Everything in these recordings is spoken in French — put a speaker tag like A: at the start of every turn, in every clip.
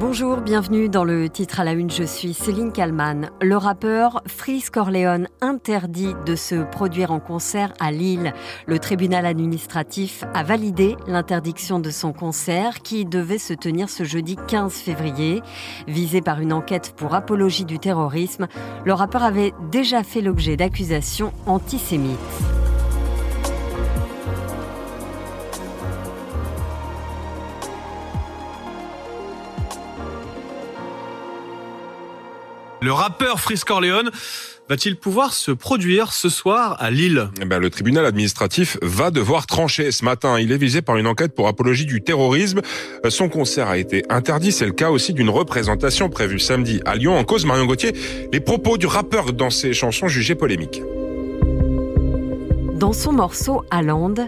A: Bonjour, bienvenue dans le titre à la une. Je suis Céline Kalman. Le rappeur Freeze Corleone interdit de se produire en concert à Lille. Le tribunal administratif a validé l'interdiction de son concert qui devait se tenir ce jeudi 15 février. Visé par une enquête pour apologie du terrorisme, le rappeur avait déjà fait l'objet d'accusations antisémites.
B: Le rappeur Freeze Corleone va-t-il pouvoir se produire ce soir à Lille?
C: Eh ben, Le tribunal administratif va devoir trancher ce matin. Il est visé par une enquête pour apologie du terrorisme. Son concert a été interdit. C'est le cas aussi d'une représentation prévue samedi à Lyon. En cause, Marion Gauthier, les propos du rappeur dans ses chansons jugées polémiques.
A: Dans son morceau Allende,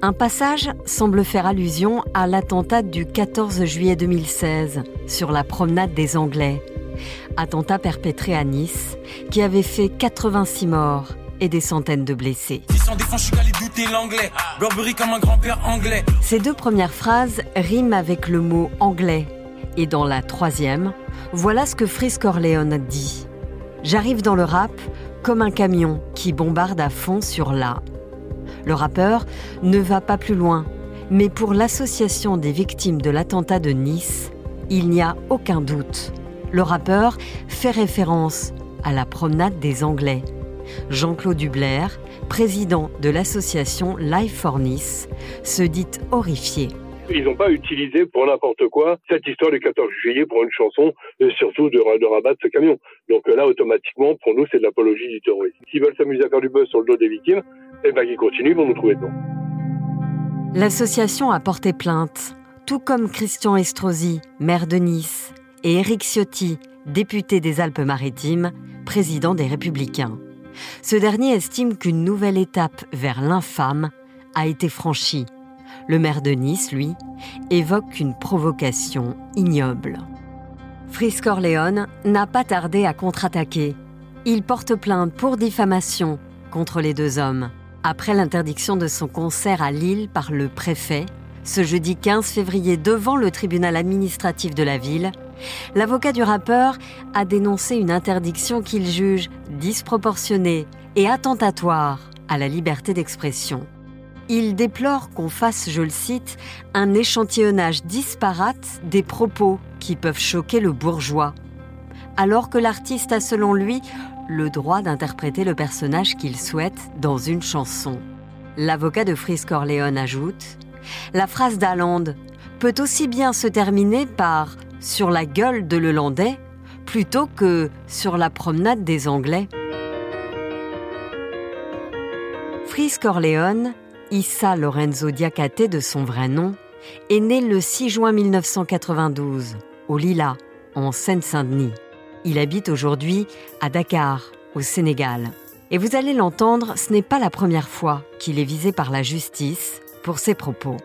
A: un passage semble faire allusion à l'attentat du 14 juillet 2016 sur la promenade des Anglais attentat perpétré à Nice, qui avait fait 86 morts et des centaines de blessés. Ces deux premières phrases riment avec le mot anglais. Et dans la troisième, voilà ce que Frisk Corleone dit. J'arrive dans le rap comme un camion qui bombarde à fond sur la. Le rappeur ne va pas plus loin, mais pour l'association des victimes de l'attentat de Nice, il n'y a aucun doute le rappeur fait référence à la promenade des Anglais. Jean-Claude Dubler, président de l'association Life for Nice, se dit horrifié.
D: Ils n'ont pas utilisé pour n'importe quoi cette histoire du 14 juillet pour une chanson, et surtout de, de rabattre ce camion. Donc là, automatiquement, pour nous, c'est de l'apologie du terrorisme. S'ils veulent s'amuser à faire du buzz sur le dos des victimes, eh ben, ils continuent, ils vont nous trouver dedans.
A: L'association a porté plainte, tout comme Christian Estrosi, maire de Nice, et Éric Ciotti, député des Alpes-Maritimes, président des Républicains. Ce dernier estime qu'une nouvelle étape vers l'infâme a été franchie. Le maire de Nice, lui, évoque une provocation ignoble. Fris Corleone n'a pas tardé à contre-attaquer. Il porte plainte pour diffamation contre les deux hommes. Après l'interdiction de son concert à Lille par le préfet, ce jeudi 15 février devant le tribunal administratif de la ville, l'avocat du rappeur a dénoncé une interdiction qu'il juge disproportionnée et attentatoire à la liberté d'expression. Il déplore qu'on fasse, je le cite, un échantillonnage disparate des propos qui peuvent choquer le bourgeois, alors que l'artiste a selon lui le droit d'interpréter le personnage qu'il souhaite dans une chanson. L'avocat de Fris Corleone ajoute la phrase d'Allende peut aussi bien se terminer par sur la gueule de l'Hollandais plutôt que sur la promenade des Anglais. Fris Corleone, Issa Lorenzo Diacate de son vrai nom, est né le 6 juin 1992 au Lila, en Seine-Saint-Denis. Il habite aujourd'hui à Dakar, au Sénégal. Et vous allez l'entendre, ce n'est pas la première fois qu'il est visé par la justice pour ses propos.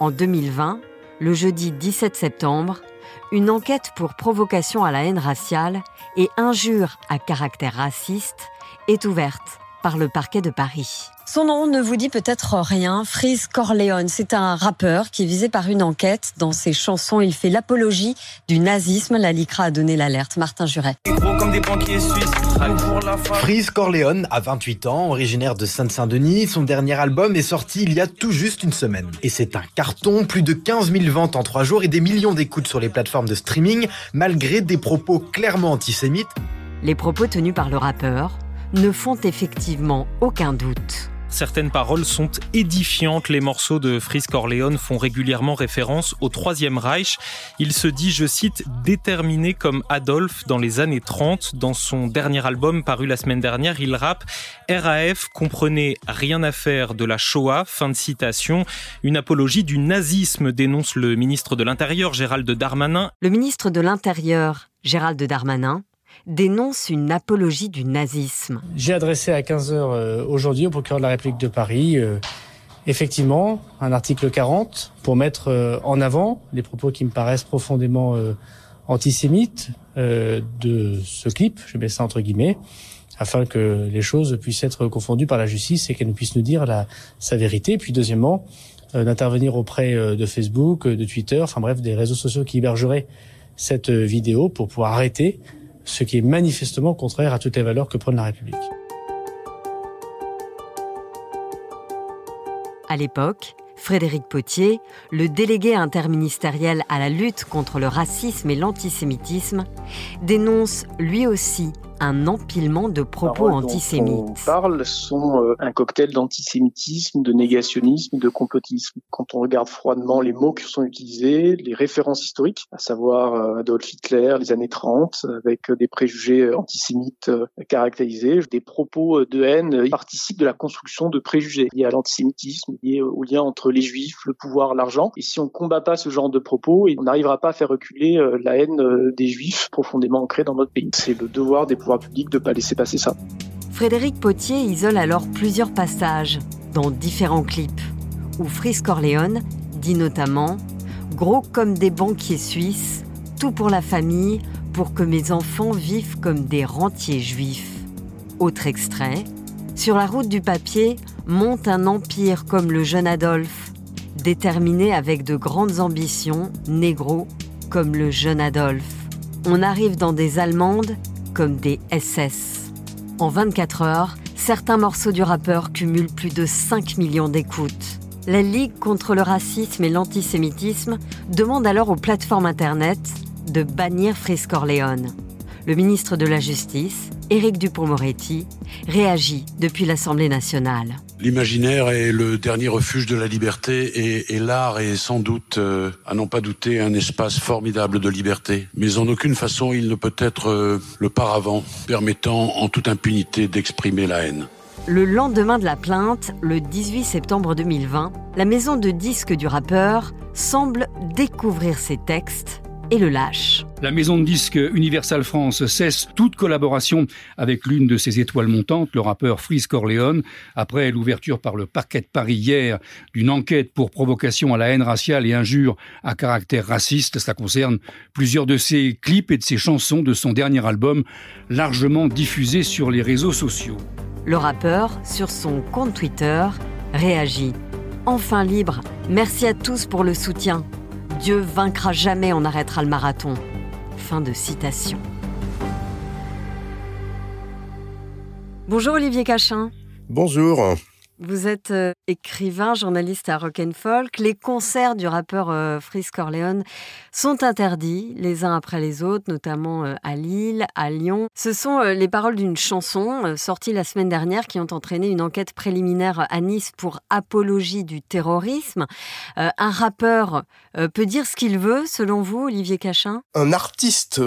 A: En 2020, le jeudi 17 septembre, une enquête pour provocation à la haine raciale et injure à caractère raciste est ouverte par le parquet de Paris. Son nom ne vous dit peut-être rien. Freeze Corleone, c'est un rappeur qui est visé par une enquête. Dans ses chansons, il fait l'apologie du nazisme. La LICRA a donné l'alerte. Martin Juret.
E: Freeze Corleone a 28 ans, originaire de Sainte-Saint-Denis. Son dernier album est sorti il y a tout juste une semaine. Et c'est un carton, plus de 15 000 ventes en trois jours et des millions d'écoutes sur les plateformes de streaming, malgré des propos clairement antisémites.
A: Les propos tenus par le rappeur ne font effectivement aucun doute.
F: Certaines paroles sont édifiantes. Les morceaux de Fris Corleone font régulièrement référence au Troisième Reich. Il se dit, je cite, déterminé comme Adolphe dans les années 30. Dans son dernier album paru la semaine dernière, il rappe RAF comprenait rien à faire de la Shoah. Fin de citation. Une apologie du nazisme dénonce le ministre de l'Intérieur Gérald Darmanin.
A: Le ministre de l'Intérieur Gérald Darmanin dénonce une apologie du nazisme.
G: J'ai adressé à 15h euh, aujourd'hui au procureur de la République de Paris euh, effectivement un article 40 pour mettre euh, en avant les propos qui me paraissent profondément antisémites de ce clip, je mets ça entre guillemets, afin que les choses puissent être confondues par la justice et qu'elle puisse nous dire la, sa vérité. Puis deuxièmement, d'intervenir auprès de Facebook, de Twitter, enfin bref, des réseaux sociaux qui hébergeraient cette vidéo pour pouvoir arrêter ce qui est manifestement contraire à toutes les valeurs que prône la République.
A: À l'époque, Frédéric Potier, le délégué interministériel à la lutte contre le racisme et l'antisémitisme, dénonce lui aussi un empilement de propos antisémites.
H: on parle sont euh, un cocktail d'antisémitisme, de négationnisme, de complotisme. Quand on regarde froidement les mots qui sont utilisés, les références historiques, à savoir euh, Adolf Hitler, les années 30, avec des préjugés antisémites euh, caractérisés, des propos de haine participent de la construction de préjugés liés à l'antisémitisme, liés au lien entre les juifs, le pouvoir, l'argent. Et si on combat pas ce genre de propos, on n'arrivera pas à faire reculer la haine des juifs profondément ancrée dans notre pays. C'est le devoir des pouvoirs public de ne pas laisser passer ça.
A: Frédéric Potier isole alors plusieurs passages dans différents clips où Fritz Corleone dit notamment Gros comme des banquiers suisses, tout pour la famille, pour que mes enfants vivent comme des rentiers juifs. Autre extrait Sur la route du papier monte un empire comme le jeune Adolphe, déterminé avec de grandes ambitions, négro comme le jeune Adolphe. On arrive dans des Allemandes comme des SS. En 24 heures, certains morceaux du rappeur cumulent plus de 5 millions d'écoutes. La Ligue contre le racisme et l'antisémitisme demande alors aux plateformes Internet de bannir Frisk Corleone. Le ministre de la Justice, Éric Dupont-Moretti, réagit depuis l'Assemblée nationale.
I: L'imaginaire est le dernier refuge de la liberté et, l'art est sans doute, euh, à n'en pas douter, un espace formidable de liberté. Mais en aucune façon il ne peut être euh, le paravent permettant en toute impunité d'exprimer la haine.
A: Le lendemain de la plainte, le 18 septembre 2020, la maison de disques du rappeur semble découvrir ses textes et le lâche.
J: La maison de disques Universal France cesse toute collaboration avec l'une de ses étoiles montantes, le rappeur Freeze Corleone, après l'ouverture par le parquet de Paris hier d'une enquête pour provocation à la haine raciale et injure à caractère raciste. Ça concerne plusieurs de ses clips et de ses chansons de son dernier album, largement diffusés sur les réseaux sociaux.
A: Le rappeur, sur son compte Twitter, réagit. Enfin libre, merci à tous pour le soutien. Dieu vaincra jamais, on arrêtera le marathon. Fin de citation. Bonjour Olivier Cachin.
K: Bonjour.
A: Vous êtes euh, écrivain, journaliste à Rock and Folk. Les concerts du rappeur euh, Freeze Corleone sont interdits les uns après les autres, notamment euh, à Lille, à Lyon. Ce sont les paroles d'une chanson sortie la semaine dernière qui ont entraîné une enquête préliminaire à Nice pour apologie du terrorisme. un rappeur peut dire ce qu'il veut, selon vous, Olivier Cachin?
K: Un artiste,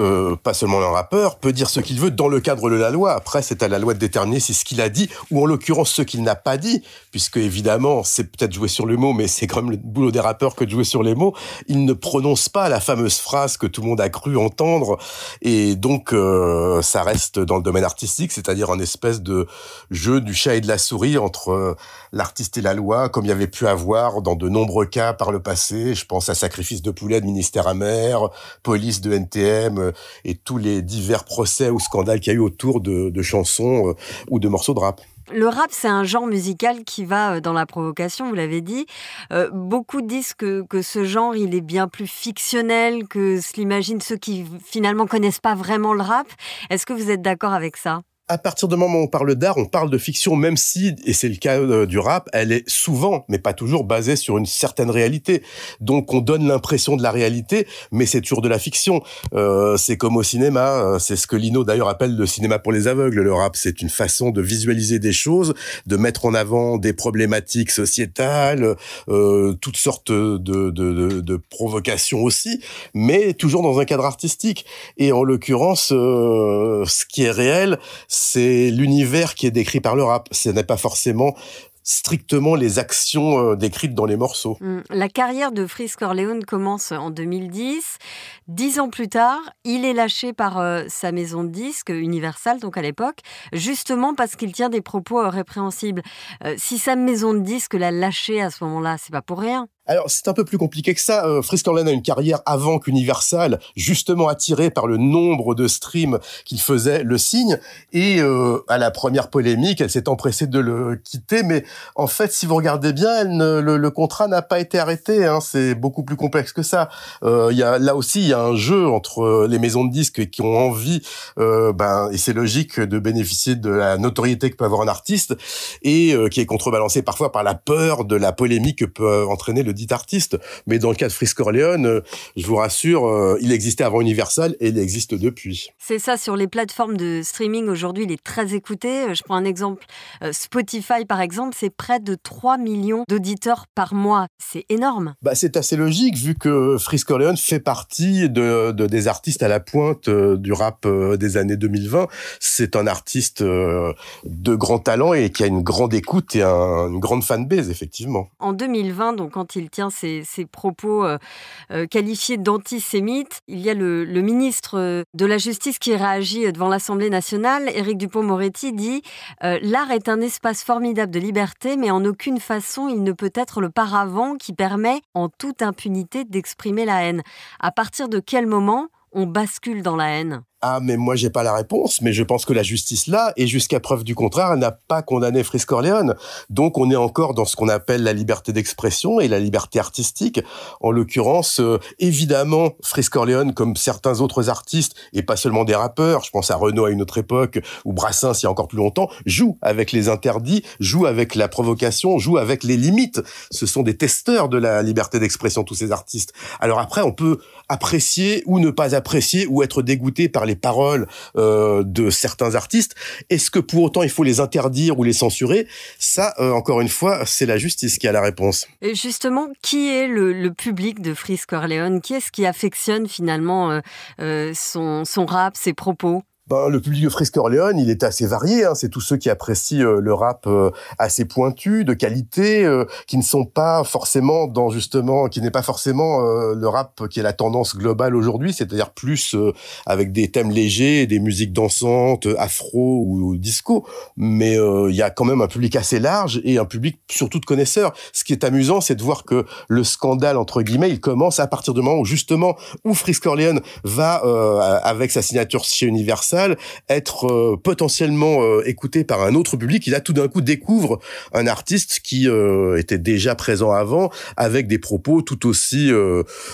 K: pas seulement un rappeur, peut dire ce qu'il veut dans le cadre de la loi. Après, c'est à la loi de déterminer si ce qu'il a dit, ou en l'occurrence ce qu'il n'a pas dit puisque évidemment, c'est peut-être jouer sur le mot, mais c'est quand même le boulot des rappeurs que de jouer sur les mots. Il ne prononce pas la fameuse phrase que tout le monde a cru entendre, et donc euh, ça reste dans le domaine artistique, c'est-à-dire un espèce de jeu du chat et de la souris entre euh, l'artiste et la loi, comme il y avait pu avoir dans de nombreux cas par le passé. Je pense à Sacrifice de poulet de ministère amer, Police de NTM, euh, et tous les divers procès ou scandales qu'il y a eu autour de, de chansons ou de morceaux de rap.
A: Le rap, c'est un genre musical qui va euh, dans la provocation, vous l'avez dit. Euh, beaucoup disent que, ce genre, il est bien plus fictionnel que ce l'imaginent ceux qui finalement connaissent pas vraiment le rap. Est-ce que vous êtes d'accord avec ça?
K: À partir du moment où on parle d'art, on parle de fiction, même si, et c'est le cas euh, du rap, elle est souvent, mais pas toujours, basée sur une certaine réalité. Donc on donne l'impression de la réalité, mais c'est toujours de la fiction. Euh, c'est comme au cinéma, euh, c'est ce que Lino d'ailleurs appelle le cinéma pour les aveugles. Le rap, c'est une façon de visualiser des choses, de mettre en avant des problématiques sociétales, euh, toutes sortes de, de, de, de, provocations aussi, mais toujours dans un cadre artistique. Et en l'occurrence, euh, ce qui est réel, c'est l'univers qui est décrit par le rap. Ce n'est pas forcément strictement les actions euh, décrites dans les morceaux.
A: Hum, la carrière de Freeze Corleone commence en 2010. Dix ans plus tard, il est lâché par euh, sa maison de disques, Universal, donc à l'époque, justement parce qu'il tient des propos euh, répréhensibles. si sa maison de disques l'a lâché à ce moment-là, c'est pas pour rien.
K: Alors c'est un peu plus compliqué que ça. Euh, a une carrière avant qu'Universal, justement attiré par le nombre de streams qu'il faisait, le signe. Et euh, à la première polémique, elle s'est empressée de le quitter. Mais en fait, si vous regardez bien, elle le, contrat n'a pas été arrêté. Hein. C'est beaucoup plus complexe que ça. Euh, y a, là aussi, il y a un jeu entre les maisons de disques qui ont envie, euh, ben, et c'est logique, de bénéficier de la notoriété que peut avoir un artiste, et euh, qui est contrebalancé parfois par la peur de la polémique que peut entraîner le dit artiste. Mais dans le cas de Frisk Corleone, euh, je vous rassure, euh, il existait avant Universal et il existe depuis.
A: C'est ça, sur les plateformes de streaming aujourd'hui, il est très écouté. Je prends un exemple. Spotify, par exemple, c'est près de 3 millions d'auditeurs par mois. C'est énorme.
K: Bah, c'est assez logique vu que Frisk Corleone fait partie de, des artistes à la pointe du rap des années 2020. C'est un artiste de grand talent et qui a une grande écoute et une grande fanbase, effectivement.
A: En 2020, donc quand il tient ses, propos euh, euh, qualifiés d'antisémites, il y a le, ministre euh, de la Justice qui réagit devant l'Assemblée nationale. Éric Dupont-Moretti dit L'art est un espace formidable de liberté, mais en aucune façon il ne peut être le paravent qui permet en toute impunité d'exprimer la haine. À partir de quel moment on bascule dans la haine?
K: Ah, mais moi, j'ai pas la réponse, mais je pense que la justice là, et jusqu'à preuve du contraire, elle n'a pas condamné Frisk Orleans. Donc, on est encore dans ce qu'on appelle la liberté d'expression et la liberté artistique. En l'occurrence, euh, évidemment, Frisk Orleans, comme certains autres artistes, et pas seulement des rappeurs, je pense à Renaud à une autre époque, ou Brassens il y a encore plus longtemps, joue avec les interdits, joue avec la provocation, joue avec les limites. Ce sont des testeurs de la liberté d'expression, tous ces artistes. Alors après, on peut apprécier ou ne pas apprécier ou être dégoûté par les paroles euh, de certains artistes. Est-ce que pour autant il faut les interdire ou les censurer? Ça, euh, encore une fois, c'est la justice qui a la réponse.
A: Et justement, qui est le, public de Frisk Corleone Qui est-ce qui affectionne finalement euh, son, son rap, ses propos?
K: Ben, le public de Frisk Orleans, il est assez varié. Hein. C'est tous ceux qui apprécient euh, le rap euh, assez pointu, de qualité, euh, qui ne sont pas forcément dans justement, qui n'est pas forcément le rap qui est la tendance globale aujourd'hui, c'est-à-dire plus avec des thèmes légers, des musiques dansantes, afro ou, disco. Mais il y a quand même un public assez large et un public surtout de connaisseurs. Ce qui est amusant, c'est de voir que le scandale entre guillemets, il commence à partir du moment où justement où Frisk Orleans va avec sa signature chez Universal être euh, potentiellement euh, écouté par un autre public. Il a tout d'un coup découvre un artiste qui euh, était déjà présent avant, avec des propos tout aussi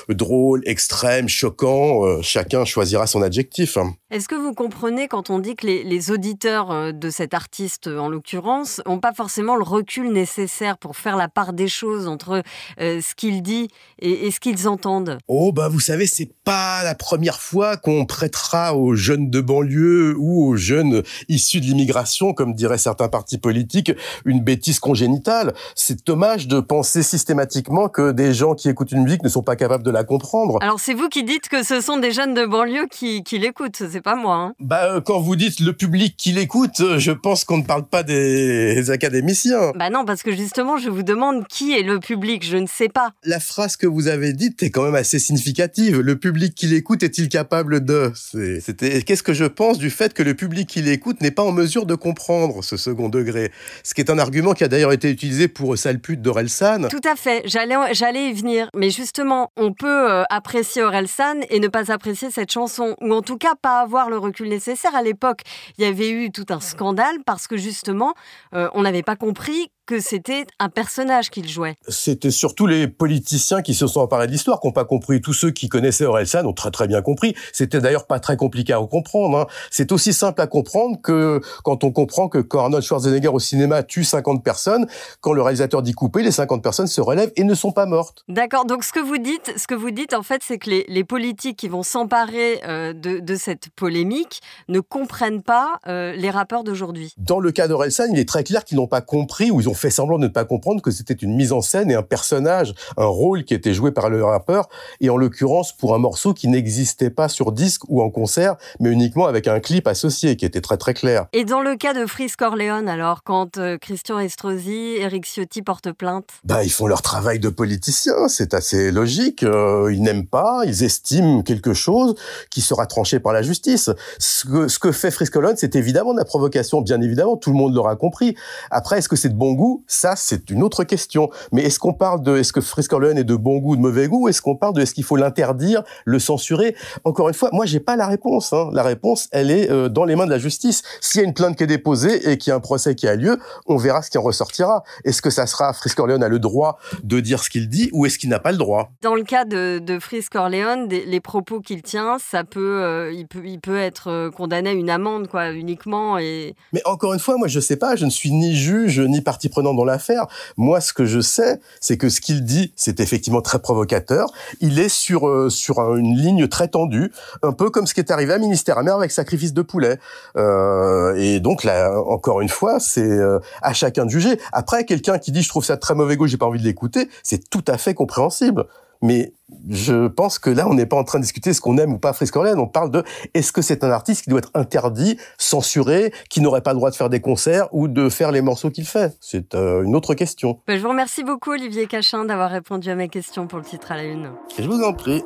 K: drôles, extrêmes, choquants. chacun choisira son adjectif. Hein.
A: Est-ce que vous comprenez quand on dit que les, auditeurs de cet artiste, en l'occurrence, n'ont pas forcément le recul nécessaire pour faire la part des choses entre ce qu'il dit et, et ce qu'ils entendent?
K: Oh bah vous savez, c'est pas la première fois qu'on prêtera aux jeunes de banlieue ou aux jeunes issus de l'immigration, comme diraient certains partis politiques, une bêtise congénitale. C'est dommage de penser systématiquement que des gens qui écoutent une musique ne sont pas capables de la comprendre.
A: Alors c'est vous qui dites que ce sont des jeunes de banlieue qui, qui l'écoutent, c'est pas moi. Hein.
K: Bah euh, quand vous dites le public qui l'écoute, euh, je pense qu'on ne parle pas des académiciens.
A: Bah non, parce que justement je vous demande qui est le public, je ne sais pas.
K: La phrase que vous avez dite est quand même assez significative. Le public qui l'écoute est-il capable de? C'était qu'est-ce que je pense pense du fait que le public qui l'écoute n'est pas en mesure de comprendre ce second degré. Ce qui est un argument qui a d'ailleurs été utilisé pour Salpute d'Orelsan.
A: Tout à fait, j'allais, j'allais y venir. Mais justement, on peut euh, apprécier Orelsan et ne pas apprécier cette chanson, ou en tout cas pas avoir le recul nécessaire. À l'époque, il y avait eu tout un scandale parce que justement, euh, on n'avait pas compris que c'était un personnage qu'il jouait.
K: C'était surtout les politiciens qui se sont emparés de l'histoire, qui n'ont pas compris. Tous ceux qui connaissaient Orelsan ont très très bien compris. C'était d'ailleurs pas très compliqué à comprendre. Hein. C'est aussi simple à comprendre que quand on comprend que quand Arnold Schwarzenegger au cinéma tue 50 personnes, quand le réalisateur dit couper, les 50 personnes se relèvent et ne sont pas mortes.
A: D'accord. Donc ce que vous dites, ce que vous dites en fait, c'est que les, politiques qui vont s'emparer euh, de, cette polémique ne comprennent pas euh, les rappeurs d'aujourd'hui.
K: Dans le cas d'Orelsan, il est très clair qu'ils n'ont pas compris ou ils ont fait semblant de ne pas comprendre que c'était une mise en scène et un personnage, un rôle qui était joué par le rappeur, et en l'occurrence pour un morceau qui n'existait pas sur disque ou en concert, mais uniquement avec un clip associé qui était très très clair.
A: Et dans le cas de Frisk Corleone, alors, quand euh, Christian Estrosi, Eric Ciotti portent plainte?
K: Bah, ils font leur travail de politiciens, c'est assez logique. Euh, ils n'aiment pas, ils estiment quelque chose qui sera tranché par la justice. Ce que, ce que fait Frisk Corleone, c'est évidemment de la provocation, bien évidemment, tout le monde l'aura compris. Après, est-ce que c'est de bon goût? Goût, ça c'est une autre question. Mais est-ce qu'on parle de est-ce que Frisk Orleans est de bon goût ou de mauvais goût? Est-ce qu'on parle de est-ce qu'il faut l'interdire, le censurer? Encore une fois, moi j'ai pas la réponse. Hein. La réponse, elle est euh, dans les mains de la justice. S'il y a une plainte qui est déposée et qu'il y a un procès qui a lieu, on verra ce qui en ressortira. Est-ce que ça sera Frisk Orleans a le droit de dire ce qu'il dit ou est-ce qu'il n'a pas le droit?
A: Dans le cas de, de Orleans, les propos qu'il tient, ça peut, euh, il peut, il peut être euh, condamné à une amende, quoi, uniquement. Et...
K: Mais encore une fois, moi je sais pas, je ne suis ni juge ni partie prenante dans l'affaire. Moi, ce que je sais, c'est que ce qu'il dit, c'est effectivement très provocateur. Il est sur euh, sur une ligne très tendue, un peu comme ce qui est arrivé à Ministère Amer avec sacrifice de poulet. Euh, et donc là, encore une fois, c'est euh, à chacun de juger. Après, quelqu'un qui dit je trouve ça très mauvais goût, j'ai pas envie de l'écouter, c'est tout à fait compréhensible. Mais je pense que là, on n'est pas en train de discuter ce qu'on aime ou pas Frisk On parle de est-ce que c'est un artiste qui doit être interdit, censuré, qui n'aurait pas le droit de faire des concerts ou de faire les morceaux qu'il fait? C'est euh, une autre question.
A: Bah, je vous remercie beaucoup, Olivier Cachin, d'avoir répondu à mes questions pour le titre à la une.
K: je vous en prie.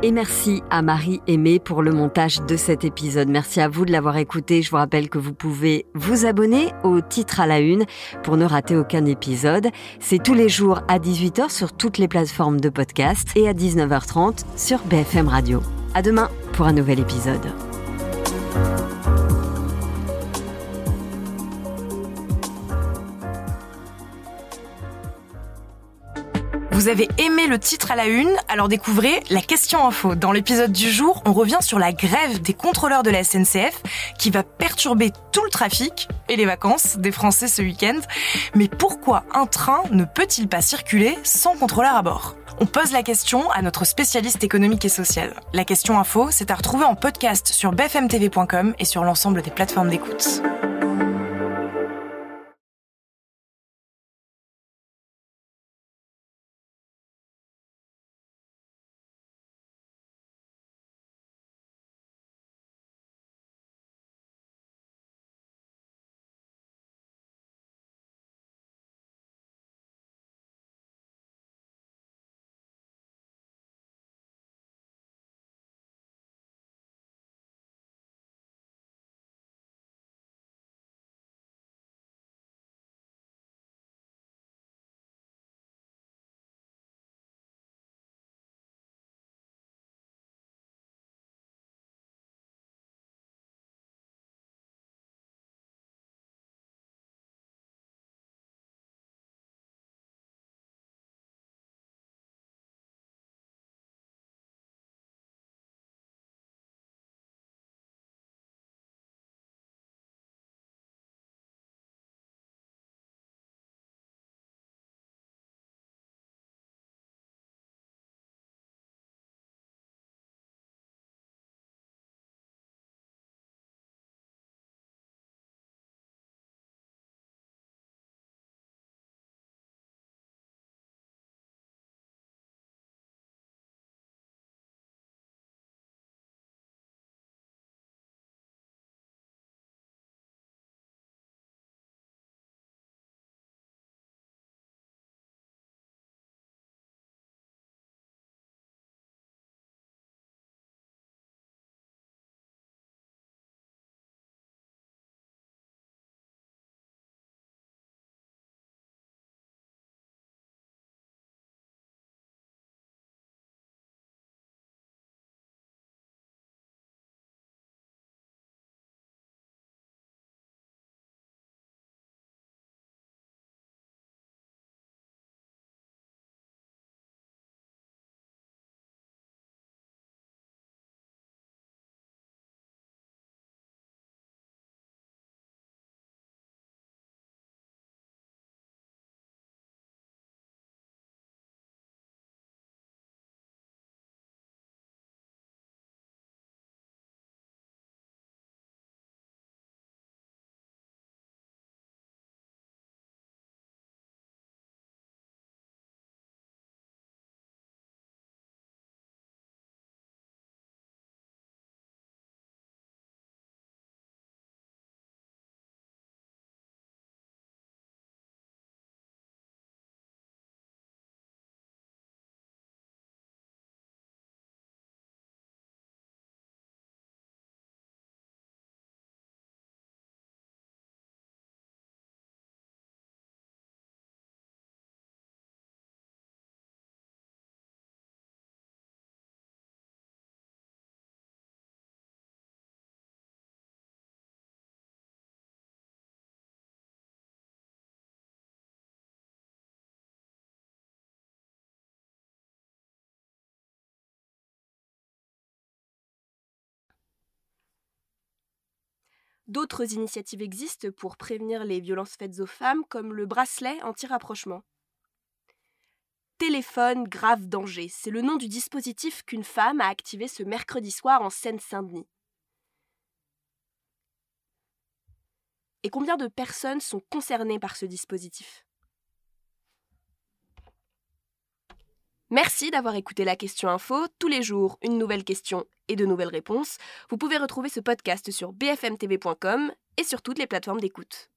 A: Et merci à Marie Aimée pour le montage de cet épisode. Merci à vous de l'avoir écouté. Je vous rappelle que vous pouvez vous abonner au titre à la une pour ne rater aucun épisode. C'est tous les jours à 18h sur toutes les plateformes de podcast et à 19h30 sur BFM Radio. À demain pour un nouvel épisode.
L: Vous avez aimé le titre à la une, alors découvrez la question info. Dans l'épisode du jour, on revient sur la grève des contrôleurs de la SNCF qui va perturber tout le trafic et les vacances des Français ce week-end. Mais pourquoi un train ne peut-il pas circuler sans contrôleur à bord? On pose la question à notre spécialiste économique et social. La question info, c'est à retrouver en podcast sur bfmtv.com et sur l'ensemble des plateformes d'écoute.
M: D'autres initiatives existent pour prévenir les violences faites aux femmes, comme le bracelet anti-rapprochement. Téléphone grave danger, c'est le nom du dispositif qu'une femme a activé ce mercredi soir en Seine-Saint-Denis. Et combien de personnes sont concernées par ce dispositif? Merci d'avoir écouté la question info. Tous les jours, une nouvelle question et de nouvelles réponses. Vous pouvez retrouver ce podcast sur bfmtv.com et sur toutes les plateformes d'écoute.